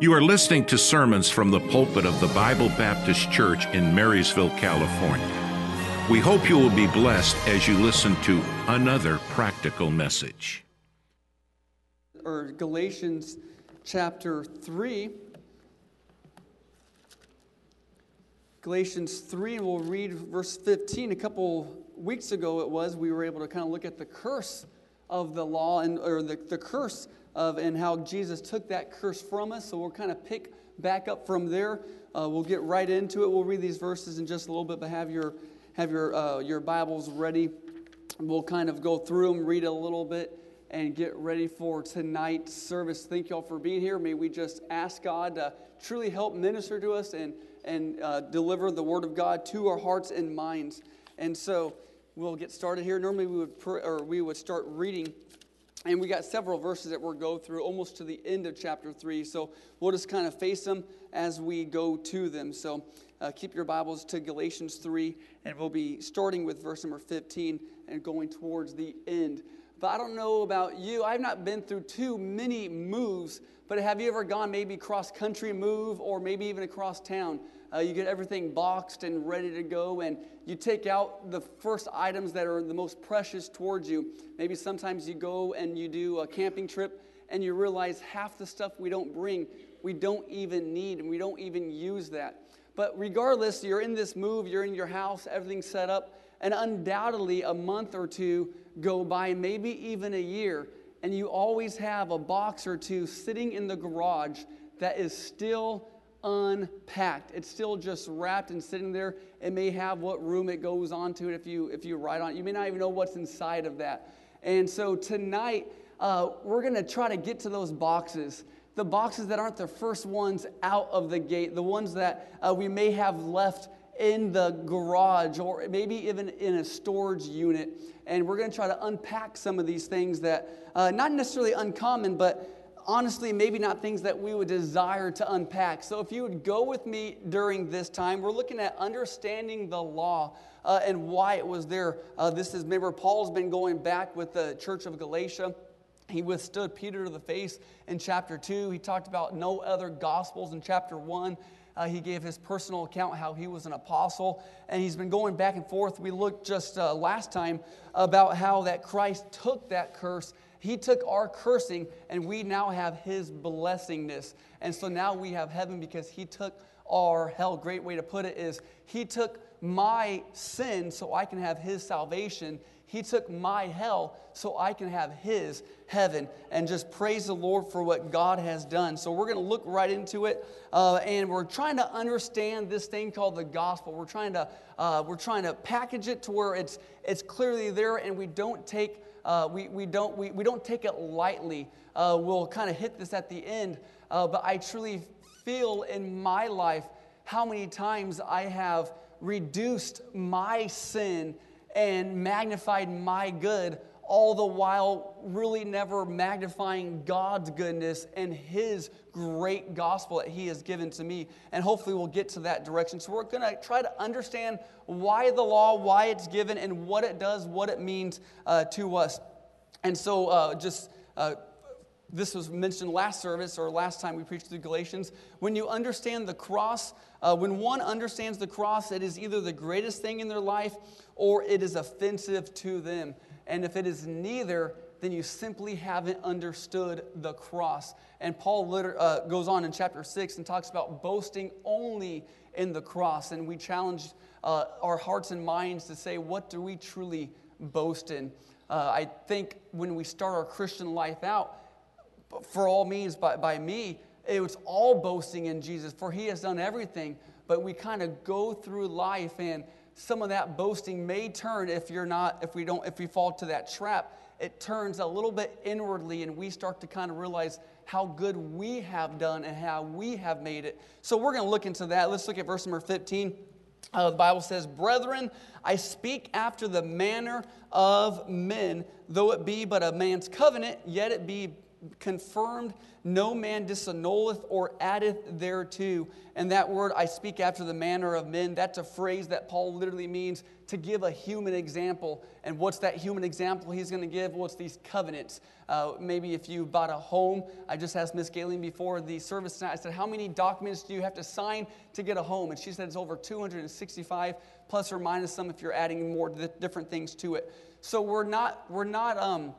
You are listening to sermons from the pulpit of the Bible Baptist Church in Marysville, California. We hope you will be blessed as you listen to another practical message. Or Galatians chapter 3. Galatians 3, and we'll read verse 15. A couple weeks ago, it was, we were able to kind of look at the curse of the law and or the, the curse of and how Jesus took that curse from us. So we'll kind of pick back up from there. Uh, we'll get right into it. We'll read these verses in just a little bit, but have your have your uh, your Bibles ready. We'll kind of go through them, read a little bit, and get ready for tonight's service. Thank y'all for being here. May we just ask God to truly help minister to us and and uh, deliver the Word of God to our hearts and minds. And so we'll get started here. Normally we would or we would start reading and we got several verses that we'll go through almost to the end of chapter 3. So we'll just kind of face them as we go to them. So uh, keep your Bibles to Galatians 3, and we'll be starting with verse number 15 and going towards the end. But I don't know about you. I've not been through too many moves, but have you ever gone maybe cross country move or maybe even across town? Uh, you get everything boxed and ready to go, and you take out the first items that are the most precious towards you. Maybe sometimes you go and you do a camping trip, and you realize half the stuff we don't bring, we don't even need, and we don't even use that. But regardless, you're in this move, you're in your house, everything's set up, and undoubtedly a month or two go by, maybe even a year, and you always have a box or two sitting in the garage that is still unpacked. It's still just wrapped and sitting there. It may have what room it goes onto it if you if you write on it. You may not even know what's inside of that. And so tonight uh, we're going to try to get to those boxes. The boxes that aren't the first ones out of the gate, the ones that uh, we may have left in the garage or maybe even in a storage unit. And we're going to try to unpack some of these things that, uh, not necessarily uncommon, but honestly, maybe not things that we would desire to unpack. So, if you would go with me during this time, we're looking at understanding the law uh, and why it was there. Uh, this is, remember, Paul's been going back with the church of Galatia. He withstood Peter to the face in chapter 2. He talked about no other gospels in chapter 1. Uh, he gave his personal account how he was an apostle, and he's been going back and forth. We looked just uh, last time about how that Christ took that curse he took our cursing, and we now have His blessingness. And so now we have heaven because He took our hell. Great way to put it is He took my sin so I can have His salvation. He took my hell so I can have His heaven. And just praise the Lord for what God has done. So we're going to look right into it, uh, and we're trying to understand this thing called the gospel. We're trying to uh, we're trying to package it to where it's it's clearly there, and we don't take uh, we, we, don't, we, we don't take it lightly. Uh, we'll kind of hit this at the end, uh, but I truly feel in my life how many times I have reduced my sin and magnified my good all the while really never magnifying God's goodness and His great gospel that He has given to me. And hopefully we'll get to that direction. So we're going to try to understand why the law, why it's given, and what it does, what it means uh, to us. And so uh, just. Uh, this was mentioned last service or last time we preached through Galatians. When you understand the cross, uh, when one understands the cross, it is either the greatest thing in their life or it is offensive to them. And if it is neither, then you simply haven't understood the cross. And Paul liter- uh, goes on in chapter 6 and talks about boasting only in the cross. And we challenge uh, our hearts and minds to say, what do we truly boast in? Uh, I think when we start our Christian life out, for all means, by, by me, it was all boasting in Jesus, for he has done everything. But we kind of go through life and some of that boasting may turn if you're not if we don't if we fall to that trap. It turns a little bit inwardly and we start to kind of realize how good we have done and how we have made it. So we're going to look into that. Let's look at verse number 15 uh, the bible says brethren i speak after the manner of men though it be but a man's covenant yet it be confirmed, no man disannulleth or addeth thereto. And that word, I speak after the manner of men, that's a phrase that Paul literally means to give a human example. And what's that human example he's going to give? Well, it's these covenants. Uh, maybe if you bought a home, I just asked Miss Galen before the service tonight, I said, How many documents do you have to sign to get a home? And she said it's over 265, plus or minus some if you're adding more different things to it. So we're not, we're not, um,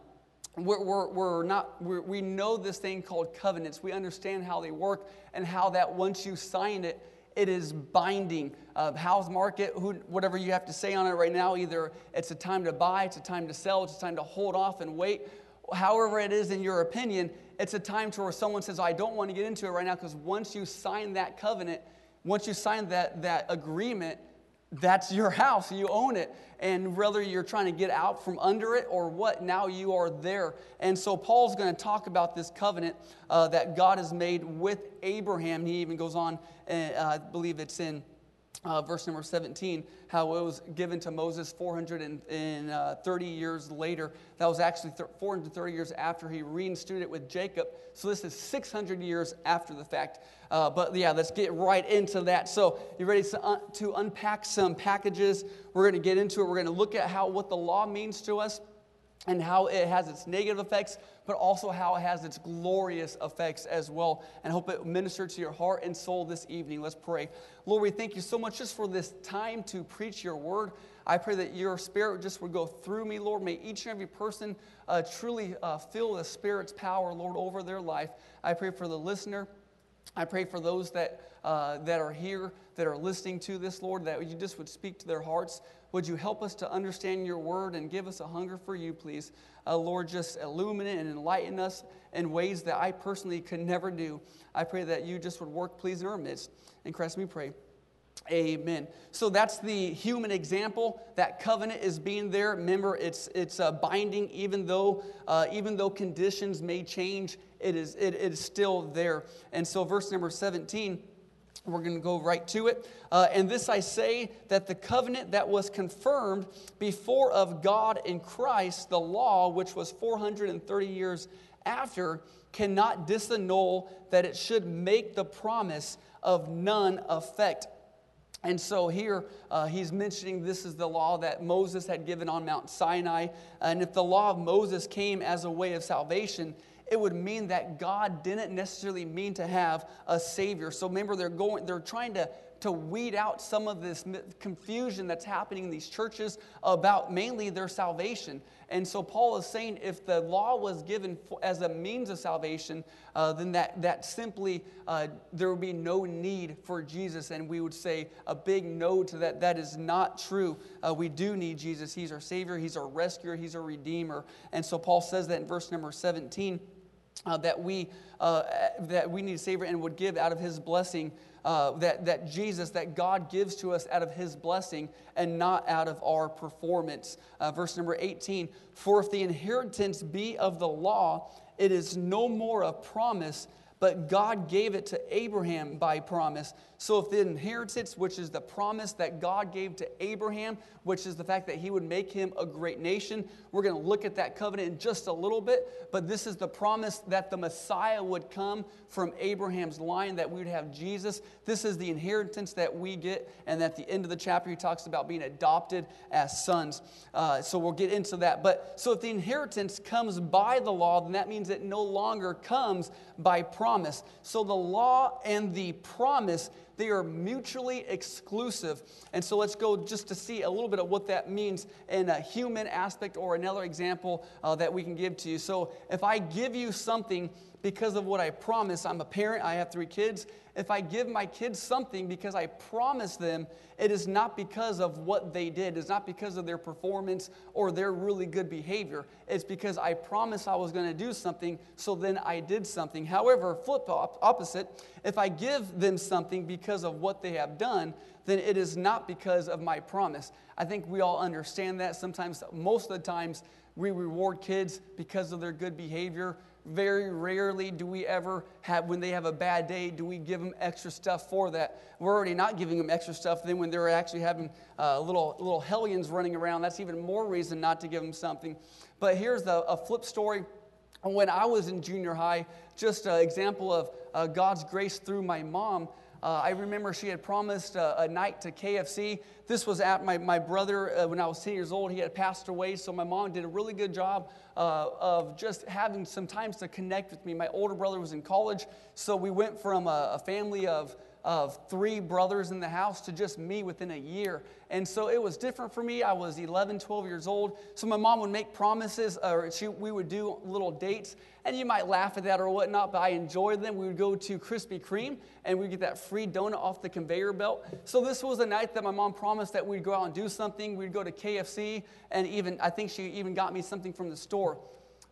we're, we're, we're not, we're, we know this thing called covenants. We understand how they work and how that once you sign it, it is binding. Uh, house market, who, whatever you have to say on it right now, either it's a time to buy, it's a time to sell, it's a time to hold off and wait. However, it is in your opinion, it's a time to where someone says, I don't want to get into it right now because once you sign that covenant, once you sign that, that agreement, that's your house, you own it. And whether you're trying to get out from under it or what, now you are there. And so Paul's going to talk about this covenant uh, that God has made with Abraham. He even goes on, uh, I believe it's in uh, verse number 17, how it was given to Moses 430 uh, years later. That was actually 430 years after he reinstituted it with Jacob. So this is 600 years after the fact. Uh, but yeah, let's get right into that. So you ready to, un- to unpack some packages? We're going to get into it. We're going to look at how what the law means to us and how it has its negative effects, but also how it has its glorious effects as well. And hope it ministers to your heart and soul this evening. Let's pray. Lord, we thank you so much just for this time to preach your word. I pray that your spirit just would go through me, Lord. May each and every person uh, truly uh, feel the Spirit's power, Lord, over their life. I pray for the listener. I pray for those that, uh, that are here, that are listening to this, Lord, that you just would speak to their hearts. Would you help us to understand your word and give us a hunger for you, please? Uh, Lord, just illuminate and enlighten us in ways that I personally could never do. I pray that you just would work, please, in our midst. In Christ we pray. Amen. So that's the human example. That covenant is being there. Remember, it's it's uh, binding, even though uh, even though conditions may change. It is it, is still there. And so, verse number seventeen. We're going to go right to it. Uh, and this I say that the covenant that was confirmed before of God in Christ, the law, which was 430 years after, cannot disannul that it should make the promise of none effect. And so here uh, he's mentioning this is the law that Moses had given on Mount Sinai. And if the law of Moses came as a way of salvation, it would mean that God didn't necessarily mean to have a savior. So remember, they're going, they're trying to to weed out some of this confusion that's happening in these churches about mainly their salvation. And so Paul is saying if the law was given as a means of salvation, uh, then that, that simply uh, there would be no need for Jesus. And we would say a big no to that. That is not true. Uh, we do need Jesus. He's our Savior, He's our rescuer, He's our Redeemer. And so Paul says that in verse number 17. Uh, that we uh, that we need a savior and would give out of his blessing uh, that, that Jesus, that God gives to us out of his blessing and not out of our performance. Uh, verse number 18 For if the inheritance be of the law, it is no more a promise but God gave it to Abraham by promise. So, if the inheritance, which is the promise that God gave to Abraham, which is the fact that he would make him a great nation, we're going to look at that covenant in just a little bit. But this is the promise that the Messiah would come from Abraham's line, that we would have Jesus. This is the inheritance that we get. And at the end of the chapter, he talks about being adopted as sons. Uh, so, we'll get into that. But so, if the inheritance comes by the law, then that means it no longer comes by promise promise. So the law and the promise, they are mutually exclusive. And so let's go just to see a little bit of what that means in a human aspect or another example uh, that we can give to you. So if I give you something because of what I promise, I'm a parent, I have three kids. If I give my kids something because I promise them, it is not because of what they did. It's not because of their performance or their really good behavior. It's because I promised I was going to do something, so then I did something. However, flip opposite, if I give them something because of what they have done, then it is not because of my promise. I think we all understand that. Sometimes, most of the times, we reward kids because of their good behavior very rarely do we ever have, when they have a bad day, do we give them extra stuff for that. We're already not giving them extra stuff. Then when they're actually having uh, little, little hellions running around, that's even more reason not to give them something. But here's the, a flip story when I was in junior high, just an example of uh, God's grace through my mom. Uh, I remember she had promised a, a, night to KFC. This was at my, my brother, uh, when I was 10 years old, he had passed away. So my mom did a really good job uh, of just having some times to connect with me. My older brother was in college. So we went from a, a family of of three brothers in the house to just me within a year. And so it was different for me. I was 11, 12 years old. So my mom would make promises, or she, we would do little dates. And you might laugh at that or whatnot, but I enjoyed them. We would go to Krispy Kreme and we'd get that free donut off the conveyor belt. So this was a night that my mom promised that we'd go out and do something. We'd go to KFC, and even, I think she even got me something from the store.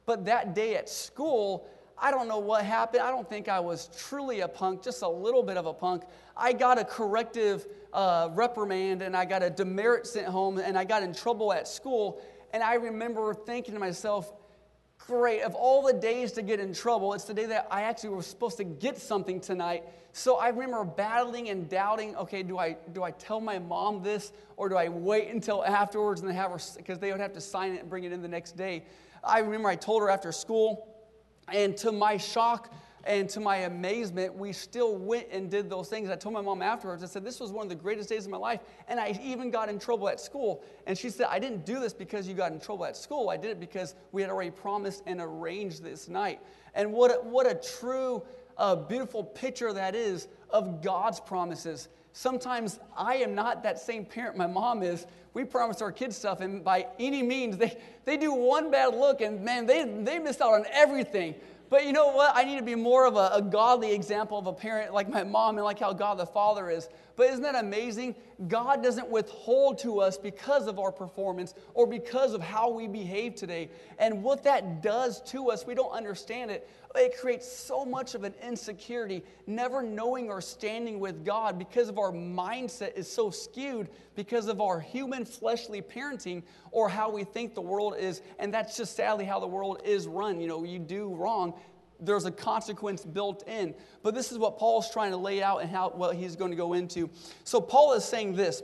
But that day at school, I don't know what happened. I don't think I was truly a punk, just a little bit of a punk. I got a corrective uh, reprimand and I got a demerit sent home and I got in trouble at school. And I remember thinking to myself, great, of all the days to get in trouble, it's the day that I actually was supposed to get something tonight. So I remember battling and doubting, okay, do I, do I tell my mom this or do I wait until afterwards and have her, because they would have to sign it and bring it in the next day. I remember I told her after school, and to my shock and to my amazement, we still went and did those things. I told my mom afterwards, I said, This was one of the greatest days of my life. And I even got in trouble at school. And she said, I didn't do this because you got in trouble at school. I did it because we had already promised and arranged this night. And what a, what a true, uh, beautiful picture that is of God's promises. Sometimes I am not that same parent my mom is. We promise our kids stuff, and by any means, they, they do one bad look, and man, they, they missed out on everything. But you know what? I need to be more of a, a, godly example of a parent like my mom and like how God the Father is. But isn't that amazing? God doesn't withhold to us because of our performance or because of how we behave today. And what that does to us, we don't understand it it creates so much of an insecurity, never knowing or standing with God because of our mindset is so skewed because of our human fleshly parenting or how we think the world is. And that's just sadly how the world is run. You know, you do wrong, there's a consequence built in. But this is what Paul's trying to lay out and how what he's going to go into. So Paul is saying this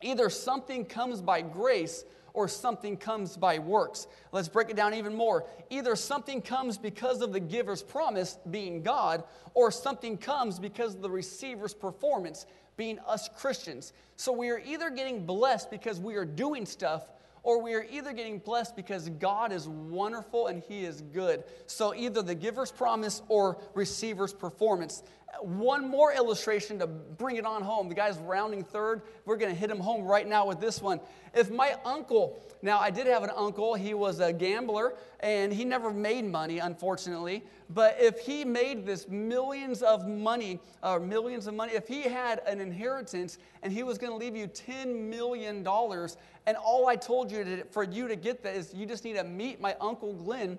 either something comes by grace or something comes by works. Let's break it down even more. Either something comes because of the giver's promise, being God, or something comes because of the receiver's performance, being us Christians. So we are either getting blessed because we are doing stuff, or we are either getting blessed because God is wonderful and He is good. So either the giver's promise or receiver's performance. One more illustration to bring it on home. The guy's rounding third. We're going to hit him home right now with this one. If my uncle, now I did have an uncle, he was a gambler and he never made money, unfortunately. But if he made this millions of money, or millions of money, if he had an inheritance and he was going to leave you $10 million, and all I told you to, for you to get that is you just need to meet my uncle Glenn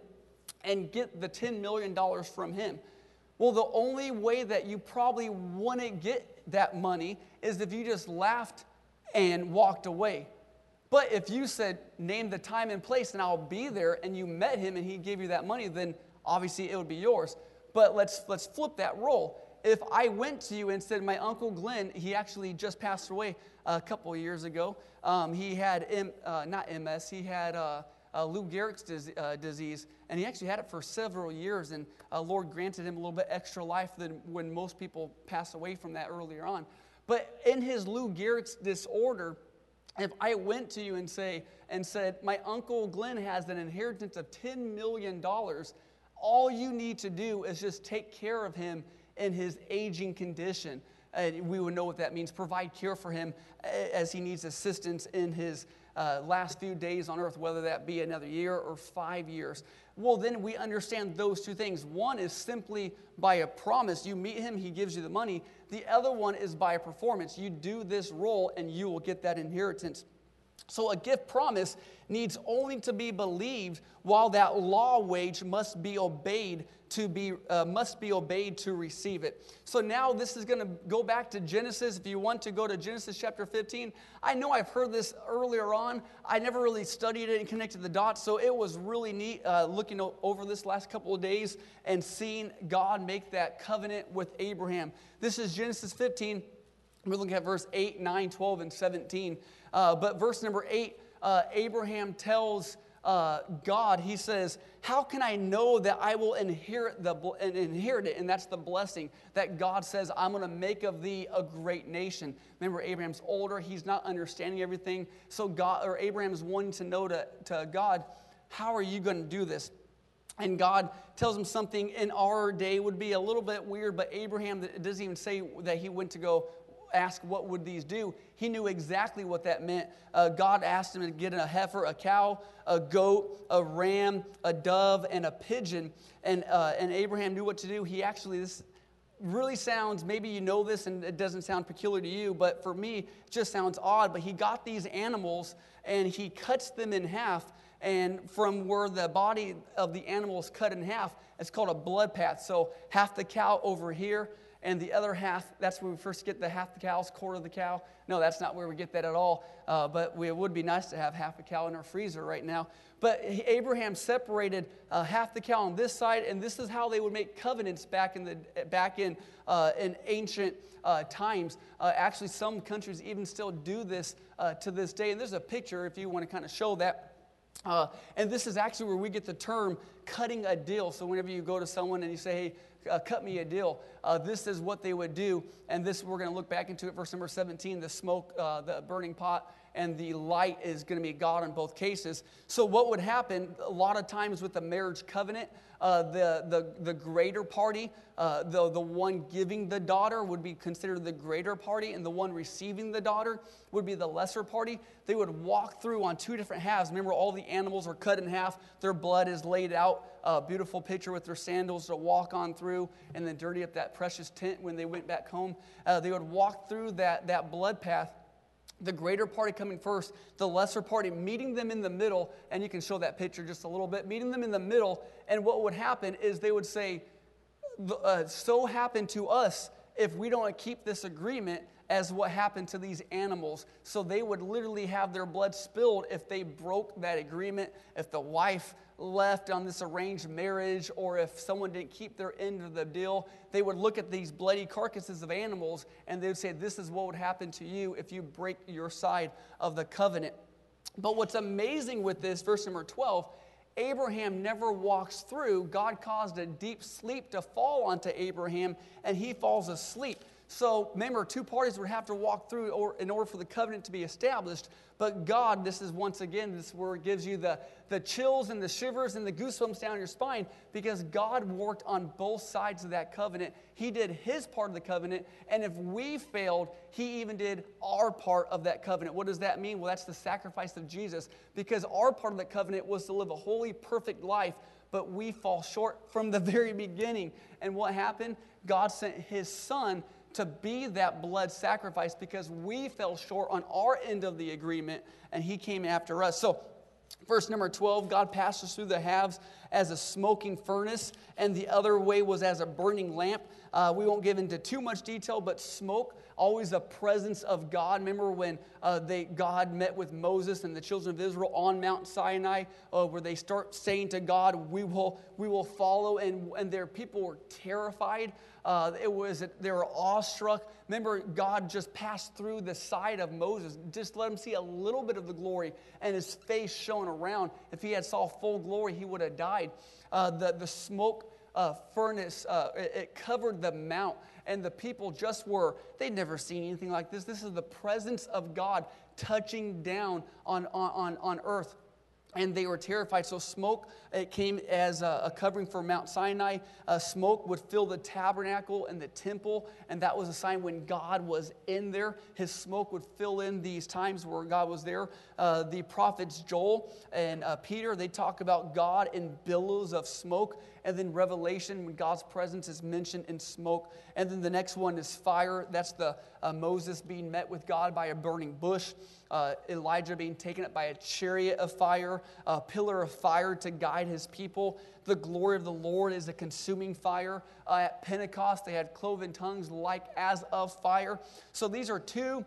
and get the $10 million from him. Well, the only way that you probably wouldn't get that money is if you just laughed and walked away. But if you said, name the time and place and I'll be there, and you met him and he gave you that money, then obviously it would be yours. But let's, let's flip that role. If I went to you and said, my uncle Glenn, he actually just passed away a couple years ago. Um, he had, M, uh, not MS, he had uh, uh, Lou Gehrig's dis- uh, disease, and he actually had it for several years. And uh, Lord granted him a little bit extra life than when most people pass away from that earlier on. But in his Lou Gehrig's disorder, if I went to you and say and said, my uncle Glenn has an inheritance of $10 million, all you need to do is just take care of him in his aging condition. And we would know what that means. Provide care for him as he needs assistance in his uh, last few days on earth, whether that be another year or five years. Well, then we understand those two things. One is simply by a promise. You meet him, he gives you the money. The other one is by a performance. You do this role and you will get that inheritance. So a gift promise needs only to be believed while that law wage must be obeyed to be uh, must be obeyed to receive it. So now this is going to go back to genesis. If you want to go to genesis chapter 15 i know i've heard this earlier on. I never really studied it and connected the dots so it was really neat uh, looking over this last couple of days and seeing god make that covenant with abraham. This is genesis 15 we're looking at verse 8 9 12 and 17 uh, but verse number 8 uh, Abraham tells uh, God, he says, How can I know that I will inherit, the, inherit it? And that's the blessing that God says, I'm going to make of thee a great nation. Remember, Abraham's older, he's not understanding everything. So God, or Abraham's wanting to know to, to God, How are you going to do this? And God tells him something in our day would be a little bit weird, but Abraham it doesn't even say that he went to go ask what would these do? He knew exactly what that meant. Uh, god asked him to get a heifer a cow a goat a ram a dove and a pigeon. And, uh, and abraham knew what to do. He actually this really sounds maybe you know this and it doesn't sound peculiar to you but for me it just sounds odd but he got these animals and he cuts them in half. And from where the body of the animal is cut in half it's called a blood path. So half the cow over here and the other half, that's where we first get the half the cow's quarter of the cow. No, that's not where we get that at all. Uh, but we, it would be nice to have half a cow in our freezer right now. But Abraham separated uh, half the cow on this side, and this is how they would make covenants back in the back in uh, in ancient uh, times. Uh, actually, some countries even still do this uh, to this day. And there's a picture if you want to kind of show that. Uh, and this is actually where we get the term cutting a deal. So, whenever you go to someone and you say, hey, uh, cut me a deal. Uh, this is what they would do. And this, we're going to look back into it, verse number 17 the smoke, uh, the burning pot, and the light is going to be God in both cases. So, what would happen a lot of times with the marriage covenant, uh, the, the, the greater party, uh, the, the one giving the daughter would be considered the greater party, and the one receiving the daughter would be the lesser party. They would walk through on two different halves. Remember, all the animals are cut in half, their blood is laid out. A beautiful picture with their sandals to walk on through and then dirty up that precious tent when they went back home. Uh, they would walk through that, that blood path the greater party coming first, the lesser party meeting them in the middle, and you can show that picture just a little bit, meeting them in the middle, and what would happen is they would say, uh, So happened to us if we don't keep this agreement as what happened to these animals. So they would literally have their blood spilled if they broke that agreement, if the wife left on this arranged marriage or if someone didn't keep their end of the deal, they would look at these bloody carcasses of animals and they would say, This is what would happen to you if you break your side of the covenant. But what's amazing with this, verse number 12, Abraham never walks through. God caused a deep sleep to fall onto Abraham, and he falls asleep. So remember, two parties would have to walk through or, in order for the covenant to be established. But God, this is once again, this is where it gives you the, the chills and the shivers and the goosebumps down your spine because God worked on both sides of that covenant. He did his part of the covenant, and if we failed, he even did our part of that covenant. What does that mean? Well, that's the sacrifice of Jesus because our part of the covenant was to live a holy, perfect life but we fall short from the very beginning. And what happened? God sent his son to be that blood sacrifice because we fell short on our end of the agreement and he came after us. So, verse number 12 God passed us through the halves as a smoking furnace, and the other way was as a burning lamp. Uh, we won't give into too much detail, but smoke always a presence of God. Remember when uh, they, God met with Moses and the children of Israel on Mount Sinai, uh, where they start saying to God, "We will, we will follow," and, and their people were terrified. Uh, it was they were awestruck. Remember, God just passed through the side of Moses, just let him see a little bit of the glory, and his face shone around. If he had saw full glory, he would have died. Uh, the the smoke uh, furnace uh, it, it covered the mount and the people just were, they'd never seen anything like this. This is the presence of God touching down on, on, on earth and they were terrified. So smoke it came as a, a covering for Mount Sinai. Uh, smoke would fill the tabernacle and the temple, and that was a sign when God was in there. His smoke would fill in these times where God was there. Uh, the prophets Joel and uh, Peter they talk about God in billows of smoke, and then Revelation when God's presence is mentioned in smoke. And then the next one is fire. That's the uh, Moses being met with God by a burning bush uh, Elijah being taken up by a chariot of fire, a pillar of fire to guide his people. The glory of the Lord is a consuming fire. Uh, at Pentecost, they had cloven tongues like as of fire. So these are two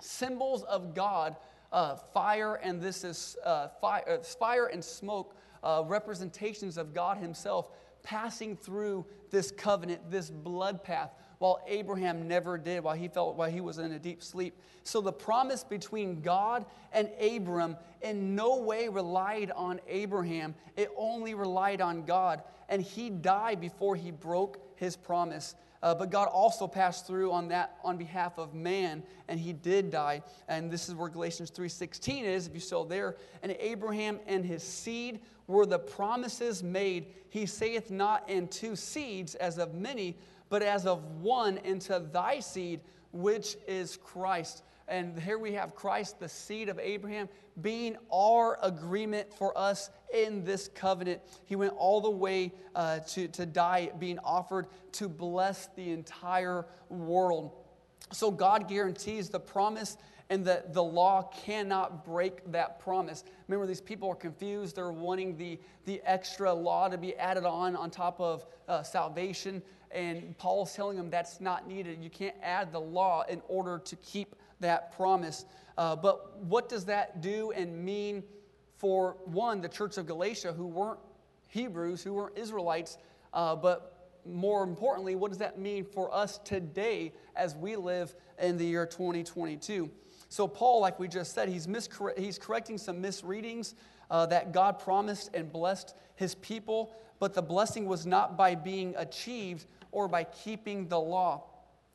symbols of God uh, fire, and this is uh, fire, uh, fire and smoke, uh, representations of God Himself passing through this covenant, this blood path, while Abraham never did, while he felt while he was in a deep sleep. So the promise between God and Abram in no way relied on Abraham. It only relied on God. And he died before he broke his promise. Uh, but God also passed through on that on behalf of man, and he did die. And this is where Galatians 3:16 is, if you're still there. And Abraham and his seed were the promises made. He saith not in two seeds as of many, but as of one into thy seed, which is Christ. And here we have Christ, the seed of Abraham, being our agreement for us in this covenant. He went all the way uh, to, to die, being offered to bless the entire world. So God guarantees the promise and that the law cannot break that promise. Remember, these people are confused. They're wanting the, the extra law to be added on on top of uh, salvation. And Paul's telling them that's not needed. You can't add the law in order to keep that promise. Uh, but what does that do and mean for one, the church of Galatia, who weren't Hebrews, who weren't Israelites, uh, but more importantly, what does that mean for us today as we live in the year 2022? So, Paul, like we just said, he's, he's correcting some misreadings uh, that God promised and blessed his people, but the blessing was not by being achieved or by keeping the law.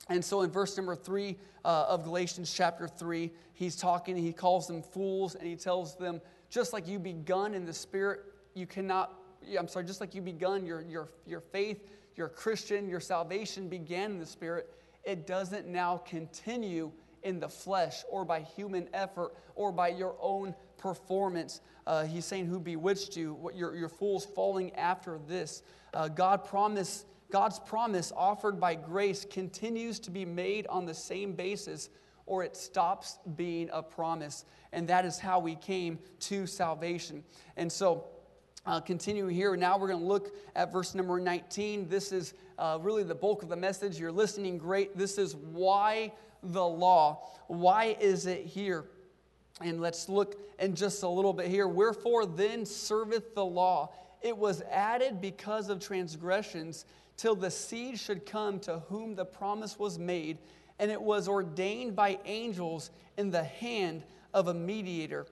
And so in verse number three uh, of Galatians chapter three, he's talking, he calls them fools, and he tells them, just like you begun in the spirit, you cannot, I'm sorry, just like you begun your, your, your faith, your Christian, your salvation began in the spirit, it doesn't now continue in the flesh or by human effort or by your own performance. Uh, he's saying, Who bewitched you? What, you're, you're fools falling after this. Uh, God promised God's promise offered by grace continues to be made on the same basis or it stops being a promise. And that is how we came to salvation. And so, uh, continuing here, now we're going to look at verse number 19. This is uh, really the bulk of the message. You're listening great. This is why the law. Why is it here? And let's look in just a little bit here. Wherefore then serveth the law? It was added because of transgressions till the seed should come to whom the promise was made, and it was ordained by angels in the hand of a mediator.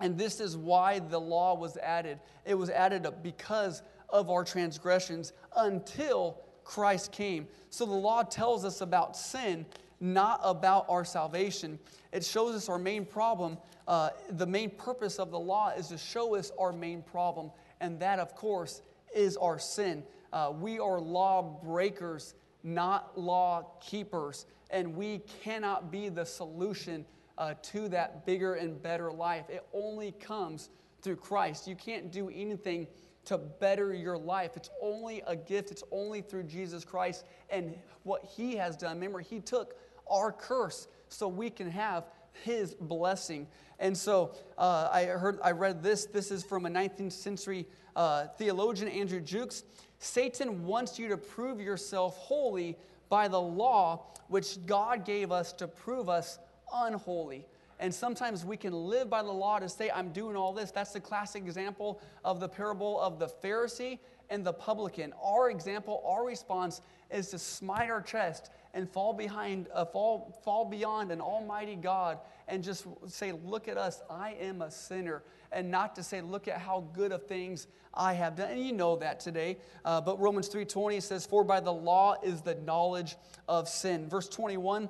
And this is why the law was added. It was added up because of our transgressions until Christ came. So the law tells us about sin, not about our salvation. It shows us our main problem. Uh, the main purpose of the law is to show us our main problem, and that, of course, is our sin. Uh, we are law breakers, not law keepers. And we cannot be the solution uh, to that bigger and better life. It only comes through Christ. You can't do anything to better your life. It's only a gift, it's only through Jesus Christ and what He has done. Remember, He took our curse so we can have His blessing. And so uh, I heard, I read this. This is from a 19th century uh, theologian, Andrew Jukes. Satan wants you to prove yourself holy by the law which God gave us to prove us unholy. And sometimes we can live by the law to say, I'm doing all this. That's the classic example of the parable of the Pharisee and the publican. Our example, our response is to smite our chest and fall behind, uh, fall, fall beyond an almighty God and just say, Look at us, I am a sinner. And not to say, Look at how good of things I have done. And you know that today. Uh, but Romans 3.20 says, For by the law is the knowledge of sin. Verse 21,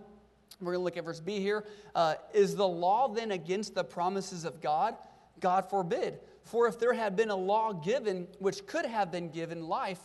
we're going to look at verse B here. Uh, is the law then against the promises of God? God forbid. For if there had been a law given which could have been given life,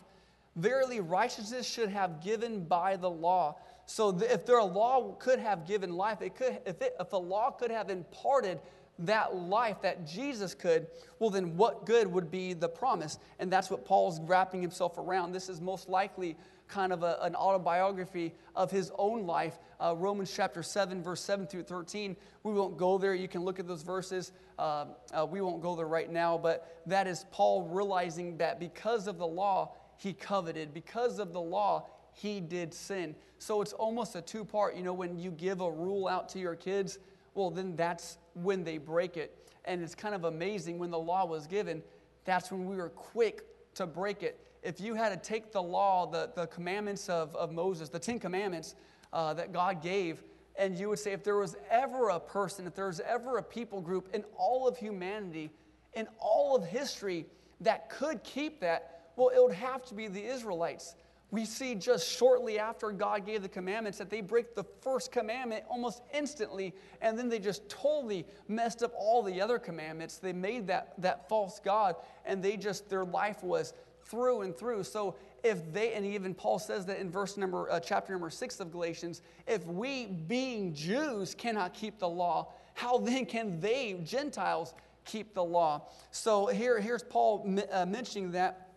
verily righteousness should have given by the law. So if there a law could have given life, it could, if, it, if a law could have imparted that life that Jesus could, well, then what good would be the promise? And that's what Paul's wrapping himself around. This is most likely kind of a, an autobiography of his own life. Uh, Romans chapter 7, verse 7 through 13. We won't go there. You can look at those verses. Uh, uh, we won't go there right now, but that is Paul realizing that because of the law, he coveted. Because of the law, he did sin. So it's almost a two part. You know, when you give a rule out to your kids, well, then that's when they break it. And it's kind of amazing when the law was given, that's when we were quick to break it. if you had to take the law, the, the commandments of, of Moses, the Ten Commandments uh, that God gave, and you would say, if there was ever a person, if there was ever a people group in all of humanity, in all of history that could keep that, well, it would have to be the Israelites. We see just shortly after God gave the commandments that they break the first commandment almost instantly, and then they just totally messed up all the other commandments. They made that, that false God, and they just, their life was through and through. So if they, and even Paul says that in verse number, uh, chapter number six of Galatians, if we, being Jews, cannot keep the law, how then can they, Gentiles, keep the law? So here, here's Paul uh, mentioning that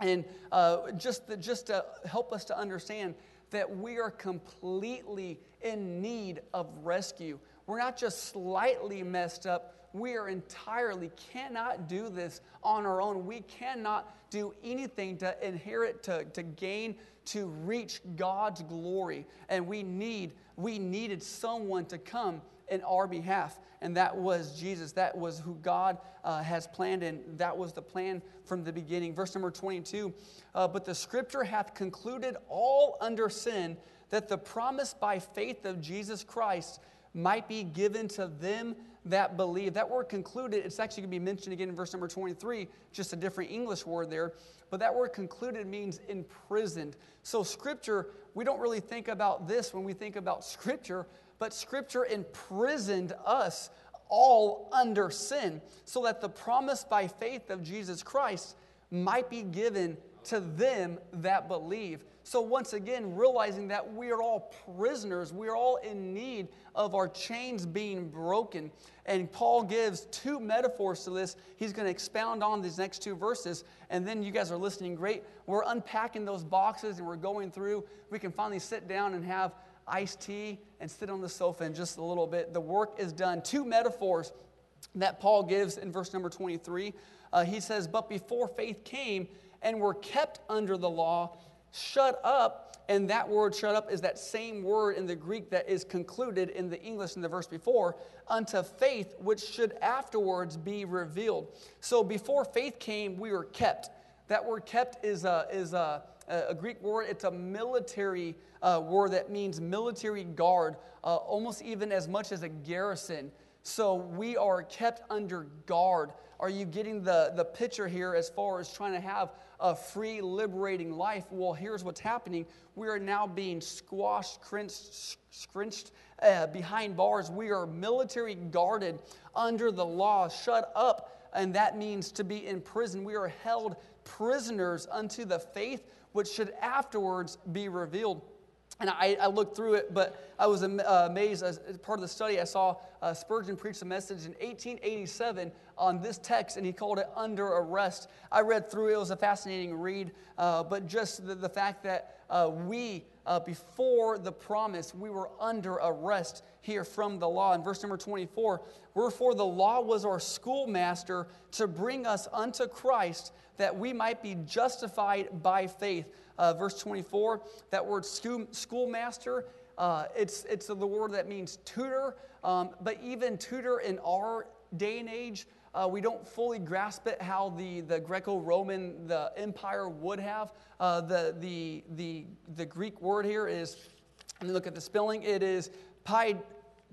and uh, just, the, just to help us to understand that we are completely in need of rescue. We're not just slightly messed up, we are entirely cannot do this on our own. We cannot do anything to inherit, to, to gain, to reach God's glory. And we need, we needed someone to come in our behalf. And that was Jesus. That was who God uh, has planned, and that was the plan from the beginning. Verse number 22 uh, But the scripture hath concluded all under sin, that the promise by faith of Jesus Christ might be given to them that believe. That word concluded, it's actually going to be mentioned again in verse number 23, just a different English word there. But that word concluded means imprisoned. So, scripture, we don't really think about this when we think about scripture, but Scripture imprisoned us all under sin so that the promise by faith of Jesus Christ might be given to them that believe. So, once again, realizing that we are all prisoners, we are all in need of our chains being broken. And Paul gives two metaphors to this. He's going to expound on these next two verses. And then you guys are listening great. We're unpacking those boxes and we're going through. We can finally sit down and have iced tea, and sit on the sofa in just a little bit. The work is done. Two metaphors that Paul gives in verse number 23. Uh, he says, But before faith came and were kept under the law, shut up. And that word shut up is that same word in the Greek that is concluded in the English in the verse before, unto faith, which should afterwards be revealed. So before faith came, we were kept. That word kept is a, is a, a Greek word, it's a military uh, word that means military guard, uh, almost even as much as a garrison. So we are kept under guard. Are you getting the, the picture here as far as trying to have a free, liberating life? Well, here's what's happening. We are now being squashed, crinched, scrunched uh, behind bars. We are military guarded under the law, shut up, and that means to be in prison. We are held prisoners unto the faith which should afterwards be revealed. And I, I, looked through it, but I was uh, amazed as part of the study. I saw uh, Spurgeon preach a message in 1887 on this text, and he called it Under Arrest. I read through it, it was a fascinating read, uh, but just the, the fact that uh, we, uh, before the promise, we were under arrest here from the law. In verse number 24, wherefore the law was our schoolmaster to bring us unto Christ that we might be justified by faith uh, verse 24, that word school, schoolmaster, uh, it's, it's the word that means tutor, um, but even tutor in our day and age, uh, we don't fully grasp it how the, the Greco-Roman, the empire would have. Uh, the, the, the, the Greek word here is, let me look at the spelling, it is pi,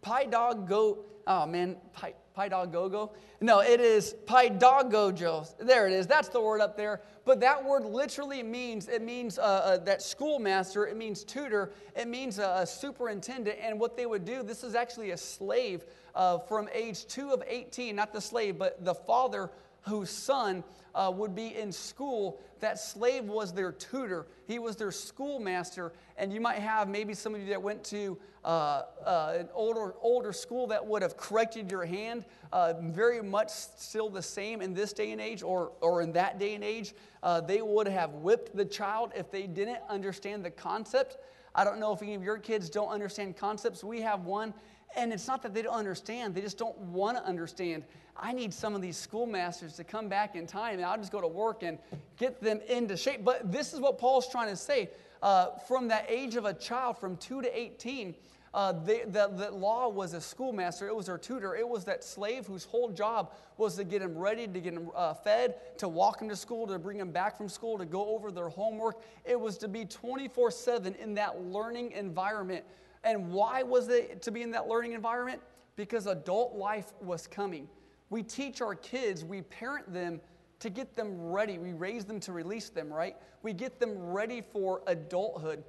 pi dog goat, oh man, pi, Pydagogo? No, it is Pydagogo. There it is. That's the word up there. But that word literally means it means uh, uh, that schoolmaster. It means tutor. It means a, superintendent. And what they would do. This is actually a slave uh, from age two of eighteen, not the slave, but the father whose son uh, would be in school, that slave was their tutor. He was their schoolmaster. And you might have maybe some of you that went to uh, uh, an older, older school that would have corrected your hand, uh, very much still the same in this day and age or, or in that day and age. Uh, they would have whipped the child if they didn't understand the concept. I don't know if any of your kids don't understand concepts. We have one, and it's not that they don't understand, they just don't want to understand. I need some of these schoolmasters to come back in time, and I'll just go to work and get them into shape. But this is what Paul's trying to say. Uh, from that age of a child, from 2 to 18, Uh, they, the, the law was a schoolmaster, it was their tutor, it was that slave whose whole job was to get him ready, to get him uh, fed, to walk him to school, to bring him back from school, to go over their homework. It was to be 24 7 in that learning environment. And why was it to be in that learning environment? Because adult life was coming. We teach our kids, we parent them to get them ready. We raise them to release them, right? We get them ready for adulthood.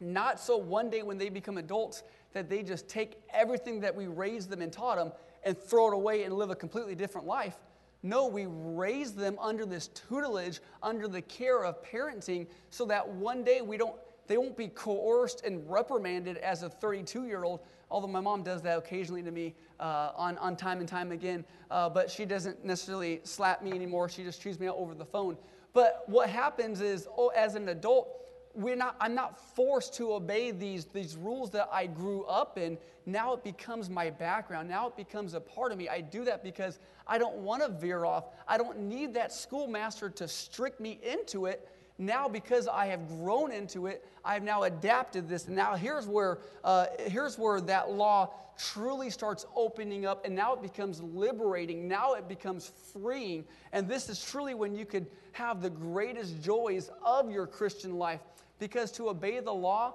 Not so one day when they become adults that they just take everything that we raised them and taught them and throw it away and live a completely different life. No, we raise them under this tutelage, under the care of parenting, so that one day we don't, they won't be coerced and reprimanded as a 32 year old. Although my mom does that occasionally to me uh, on, on time and time again, uh, but she doesn't necessarily slap me anymore. She just chews me out over the phone. But what happens is, oh, as an adult, we're not, I'm not forced to obey these, these rules that I grew up in. Now it becomes my background. Now it becomes a part of me. I do that because I don't want to veer off. I don't need that schoolmaster to strict me into it. Now, because I have grown into it, I have now adapted this. And now here's where, uh, here's where that law truly starts opening up, and now it becomes liberating. Now it becomes freeing. And this is truly when you could have the greatest joys of your Christian life because to obey the law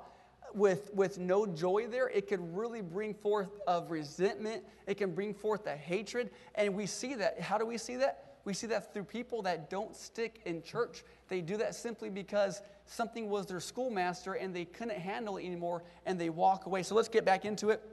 with, with no joy there, it can really bring forth of resentment. It can bring forth a hatred. And we see that. How do we see that? We see that through people that don't stick in church. They do that simply because something was their schoolmaster and they couldn't handle it anymore and they walk away. So let's get back into it.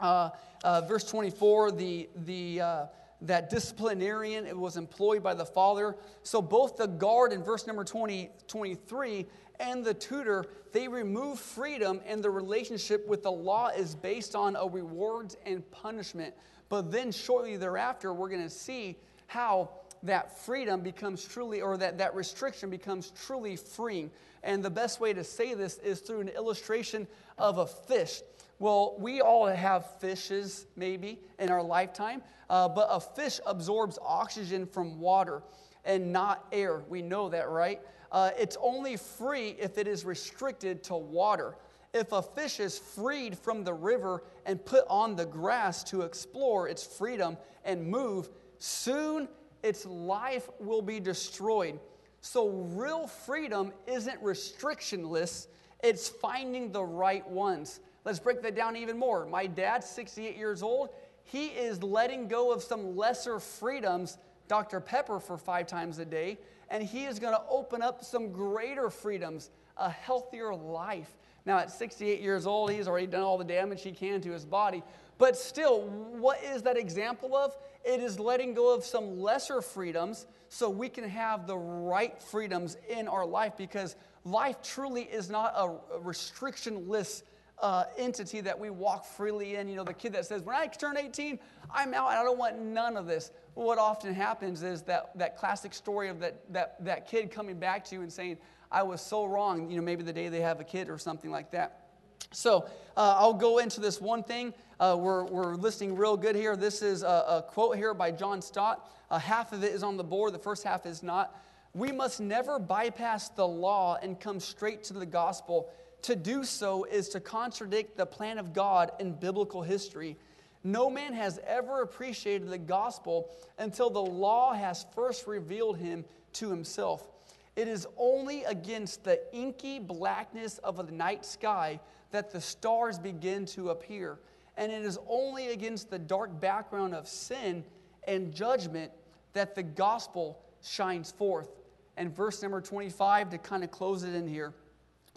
Uh, uh, verse 24, the, the, uh, that disciplinarian it was employed by the father. So both the guard in verse number 20, 23 and the tutor, they remove freedom, and the relationship with the law is based on a reward and punishment. But then, shortly thereafter, we're going to see how that freedom becomes truly, or that, that restriction becomes truly freeing. And the best way to say this is through an illustration of a fish. Well, we all have fishes, maybe, in our lifetime, uh, but a fish absorbs oxygen from water and not air. We know that, right? Uh, it's only free if it is restricted to water. If a fish is freed from the river and put on the grass to explore its freedom and move, soon its life will be destroyed. So, real freedom isn't restrictionless, it's finding the right ones. Let's break that down even more. My dad's 68 years old. He is letting go of some lesser freedoms, Dr. Pepper for five times a day, and he is going to open up some greater freedoms, a healthier life. Now, at 68 years old, he's already done all the damage he can to his body. But still, what is that example of? It is letting go of some lesser freedoms so we can have the right freedoms in our life because life truly is not a restrictionless uh, entity that we walk freely in. You know, the kid that says, when I turn 18, I'm out and I don't want none of this. what often happens is that, that classic story of that, that, that kid coming back to you and saying, I was so wrong, you know, maybe the day they have a kid or something like that. So uh, I'll go into this one thing. Uh, we're, we're listening real good here. This is a, a quote here by John Stott. Uh, half of it is on the board, the first half is not. We must never bypass the law and come straight to the gospel to do so is to contradict the plan of God in biblical history. No man has ever appreciated the gospel until the law has first revealed him to himself. It is only against the inky blackness of the night sky that the stars begin to appear. And it is only against the dark background of sin and judgment that the gospel shines forth. And verse number 25 to kind of close it in here.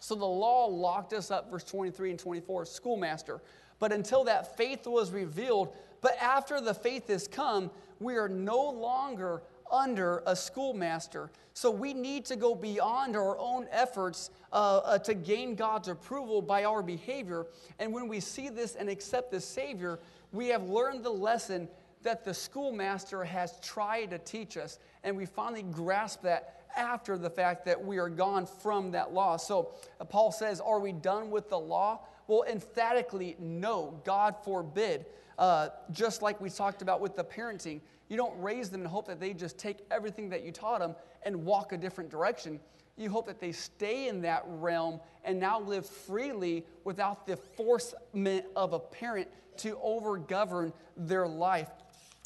So the law locked us up, verse 23 and 24, schoolmaster. But until that faith was revealed, but after the faith has come, we are no longer under a schoolmaster. So we need to go beyond our own efforts uh, uh, to gain God's approval by our behavior. And when we see this and accept the Savior, we have learned the lesson that the schoolmaster has tried to teach us. And we finally grasp that after the fact that we are gone from that law. So uh, Paul says, Are we done with the law? Well, emphatically, no, God forbid. Uh, just like we talked about with the parenting, you don't raise them and hope that they just take everything that you taught them and walk a different direction. you hope that they stay in that realm and now live freely without the forcement of a parent to overgovern their life.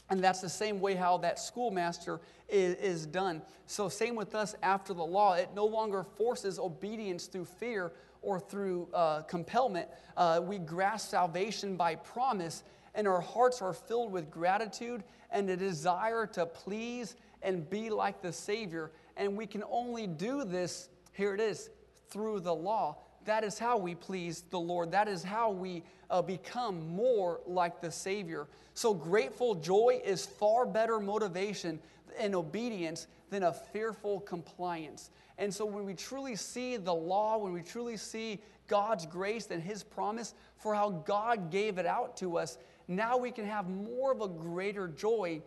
And that's the same way how that schoolmaster is, is, done. So, same with us after the law. It no longer forces obedience through fear or through uh, compellment. Uh, we grasp salvation by promise, and our hearts are filled with gratitude and a desire to please and be like the Savior. And we can only do this, here it is, through the law. That is how we please the Lord. That is how we uh, become more like the Savior. So, grateful joy is far better motivation and obedience than a fearful compliance. And so, when we truly see the law, when we truly see God's grace and His promise for how God gave it out to us, now we can have more of a greater joy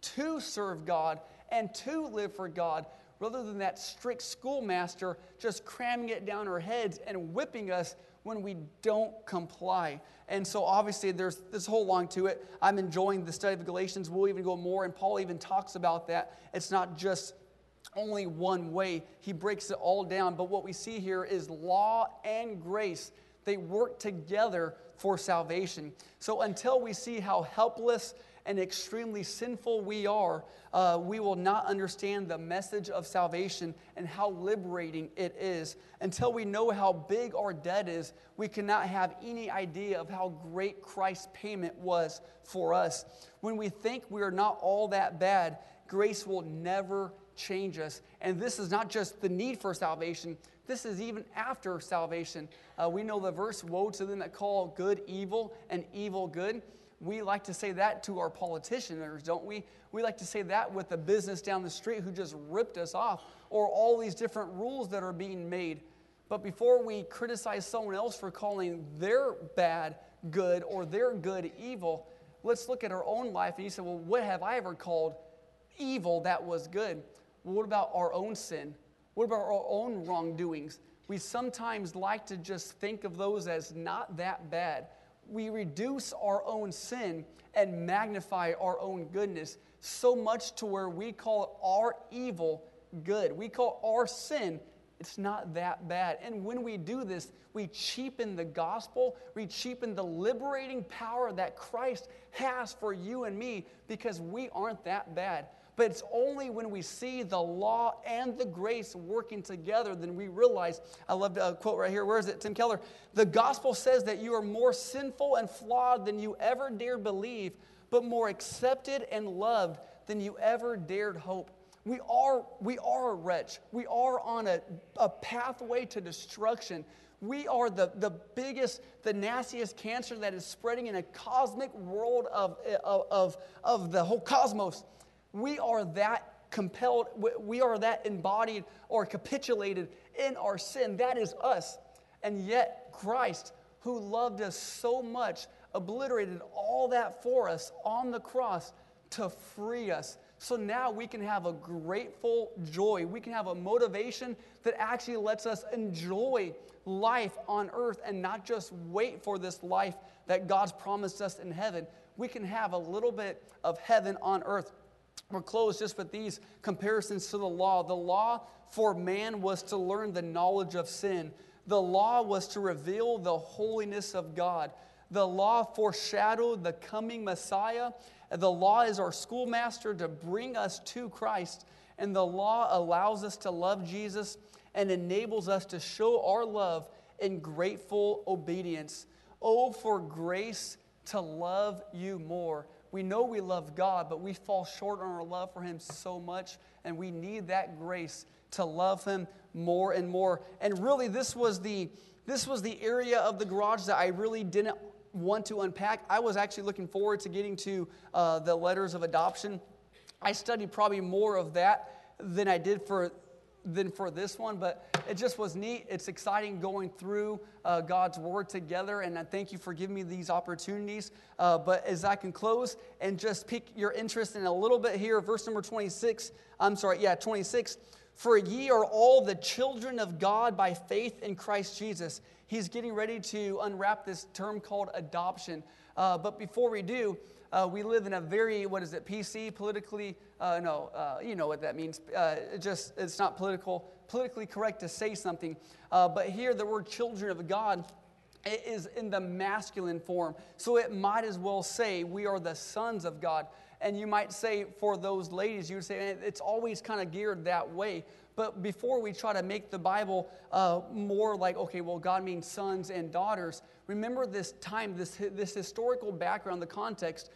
to serve God and to live for God rather than that strict schoolmaster just cramming it down our heads and whipping us when we don't comply. And so, obviously, there's this whole long to it. I'm enjoying the study of Galatians. We'll even go more, and Paul even talks about that. It's not just only one way, he breaks it all down. But what we see here is law and grace, they work together for salvation. So, until we see how helpless and extremely sinful we are, uh, we will not understand the message of salvation and how liberating it is. Until we know how big our debt is, we cannot have any idea of how great Christ's payment was for us. When we think we are not all that bad, grace will never change us. And this is not just the need for salvation, this is even after salvation. Uh, we know the verse, Woe to them that call good evil and evil good we like to say that to our politicians, don't we? We like to say that with the business down the street who just ripped us off, or all these different rules that are being made. But before we criticize someone else for calling their bad good or their good evil, let's look at our own life. And you say, well, what have I ever called evil that was good? Well, what about our own sin? What about our own wrongdoings? We sometimes like to just think of those as not that bad we reduce our own sin and magnify our own goodness so much to where we call our evil good. We call our sin, it's not that bad. And when we do this, we cheapen the gospel, we cheapen the liberating power that Christ has for you and me because we aren't that bad. But it's only when we see the law and the grace working together then we realize. I love a uh, quote right here. Where is it? Tim Keller. The gospel says that you are more sinful and flawed than you ever dared believe, but more accepted and loved than you ever dared hope. We are, we are a wretch. We are on a, a pathway to destruction. We are the, the biggest, the nastiest cancer that is spreading in a cosmic world of, of, of, of the whole cosmos. We are that compelled, we are that embodied or capitulated in our sin. That is us. And yet, Christ, who loved us so much, obliterated all that for us on the cross to free us. So now we can have a grateful joy. We can have a motivation that actually lets us enjoy life on earth and not just wait for this life that God's promised us in heaven. We can have a little bit of heaven on earth. We're close just with these comparisons to the law. The law for man was to learn the knowledge of sin, the law was to reveal the holiness of God. The law foreshadowed the coming Messiah. The law is our schoolmaster to bring us to Christ. And the law allows us to love Jesus and enables us to show our love in grateful obedience. Oh, for grace to love you more we know we love God, but we fall short on our love for Him so much, and we need that grace to love Him more and more. And really, this was the this was the area of the garage that I really didn't want to unpack. I was actually looking forward to getting to uh, the letters of adoption. I studied probably more of that than I did for than for this one, but it just was neat. It's exciting going through uh, God's Word together, and I thank you for giving me these opportunities. Uh, but as I can close and just pique your interest in a little bit here, verse number 26, I'm sorry, yeah, 26. For ye are all the children of God by faith in Christ Jesus. He's getting ready to unwrap this term called adoption. Uh, but before we do, uh, we live in a very, what is it, PC, politically, uh, no, uh, you know what that means. Uh, it just, it's not political politically correct to say something. Uh, but here, the word children of God it is in the masculine form. So it might as well say, We are the sons of God. And you might say, for those ladies, you would say, it's always kind of geared that way. But before we try to make the Bible uh, more like, okay, well, God means sons and daughters, remember this time, this, this historical background, the context.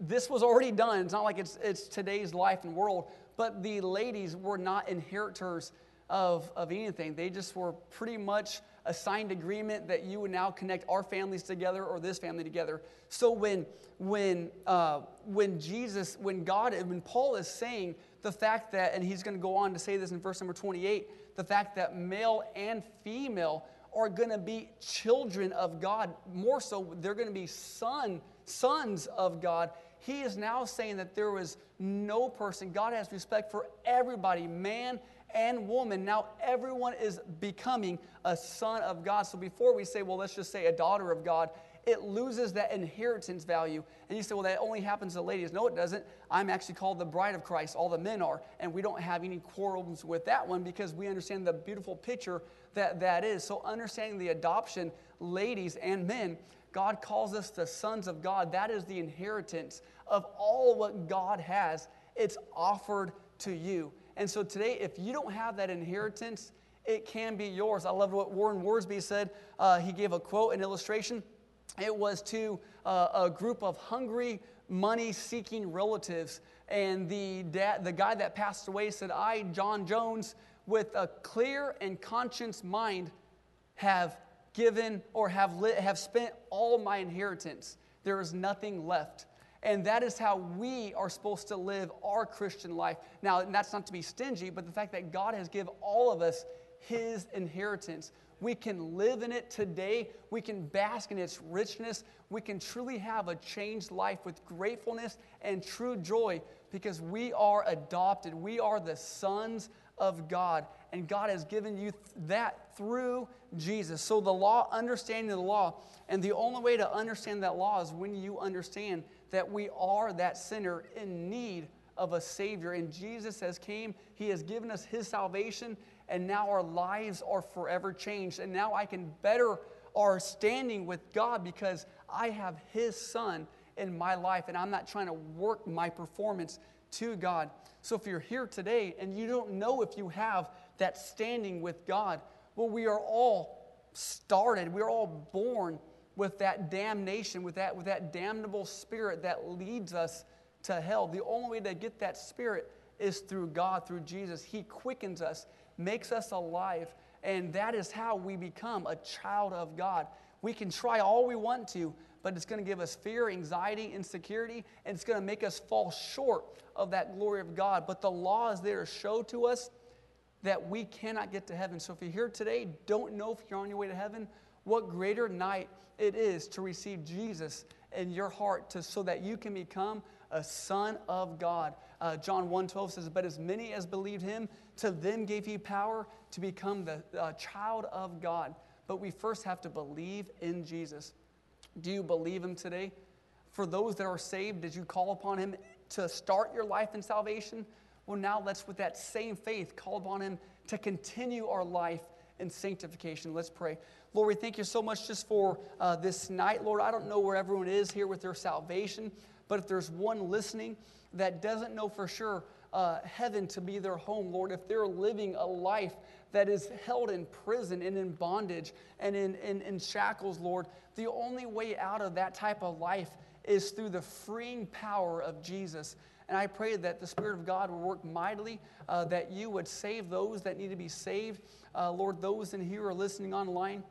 This was already done. It's not like it's, it's today's life and world, but the ladies were not inheritors of, of anything. They just were pretty much a signed agreement that you would now connect our families together or this family together. So when, when, uh, when Jesus, when God, when Paul is saying the fact that, and he's going to go on to say this in verse number 28, the fact that male and female are going to be children of God. More so, they're going to be son, sons of God. He is now saying that there was no person, God has respect for everybody, man and woman. Now everyone is becoming a son of God. So before we say, well, let's just say a daughter of God, it loses that inheritance value. And you say, well, that only happens to ladies. No, it doesn't. I'm actually called the bride of Christ. All the men are. And we don't have any quarrels with that one because we understand the beautiful picture that that is. So, understanding the adoption, ladies and men, God calls us the sons of God. That is the inheritance of all what God has. It's offered to you. And so today, if you don't have that inheritance, it can be yours. I love what Warren Wiersbe said. Uh, he gave a quote, an illustration. It was to uh, a group of hungry, money seeking relatives. And the, dad, the guy that passed away said, I, John Jones, with a clear and conscious mind, have given or have, lit, have spent all my inheritance. There is nothing left. And that is how we are supposed to live our Christian life. Now, that's not to be stingy, but the fact that God has given all of us his inheritance. We can live in it today. We can bask in its richness. We can truly have a changed life with gratefulness and true joy because we are adopted. We are the sons of God, and God has given you that through Jesus. So, the law, understanding the law, and the only way to understand that law is when you understand that we are that sinner in need of a Savior. And Jesus has came, He has given us His salvation, and now our lives are forever changed. And now I can better our standing with God because I have His Son in my life, and I'm not trying to work my performance to God. So if you're here today and you don't know if you have that standing with God, well, we are all started, we're all born with that damnation, with that, with that damnable spirit that leads us to hell. The only way to get that spirit is through God, through Jesus. He quickens us, makes us alive, and that is how we become a child of God. We can try all we want to, but it's going to give us fear, anxiety, insecurity, and it's going to make us fall short of that glory of God. But the law is there to show to us that we cannot get to heaven. So if you're here today, don't know if you're on your way to heaven, what greater night it is to receive Jesus in your heart to, so that you can become a son of God. Uh, John 1.12 says, But as many as believed him, to them gave he power to become the uh, child of God. But we first have to believe in Jesus. Do you believe him today? For those that are saved, did you call upon him to start your life in salvation? Well, now let's, with that same faith, call upon him to continue our life in sanctification. Let's pray. Lord, we thank you so much just for uh, this night. Lord, I don't know where everyone is here with their salvation, but if there's one listening that doesn't know for sure uh, heaven to be their home, Lord, if they're living a life that is held in prison and in bondage and in, in, in shackles, Lord, the only way out of that type of life is through the freeing power of Jesus. And I pray that the Spirit of God will work mightily, uh, that you would save those that need to be saved. Uh, Lord, those in here are listening online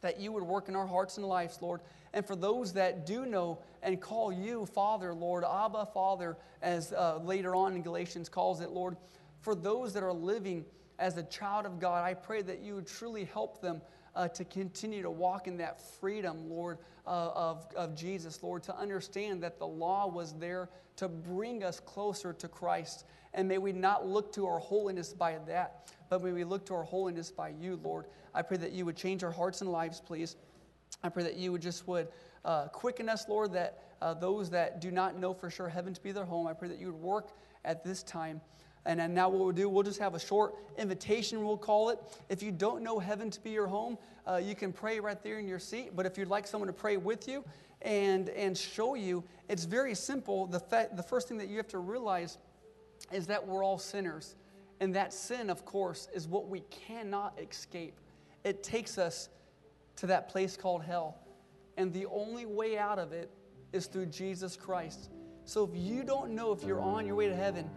that you would work in our hearts and lives, Lord. And for those that do know and call you Father, Lord, Abba, Father, as uh, later on in Galatians calls it, Lord, for those that are living as a child of God, I pray that you would truly help them uh, to continue to walk in that freedom, Lord, uh, of, of Jesus, Lord, to understand that the law was there to bring us closer to Christ. And may we not look to our holiness by that, but may we look to our holiness by you, Lord. I pray that you would change our hearts and lives, please. I pray that you would just would uh, quicken us, Lord, that uh, those that do not know for sure heaven to be their home, I pray that you would work at this time. And then now what we'll do, we'll just have a short invitation, we'll call it. If you don't know heaven to be your home, uh, you can pray right there in your seat. But if you'd like someone to pray with you and, and show you, it's very simple. The, the first thing that you have to realize is that we're all sinners. And that sin, of course, is what we cannot escape. It takes us to that place called hell. And the only way out of it is through Jesus Christ. So if you don't know if you're on your way to heaven,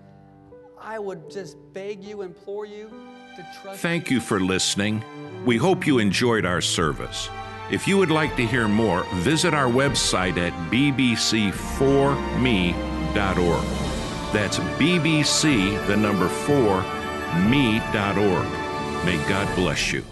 I would just beg you, implore you to trust. Thank you for listening. We hope you enjoyed our service. If you would like to hear more, visit our website at bbc4me.org. That's bbc, the number 4, me.org. May God bless you.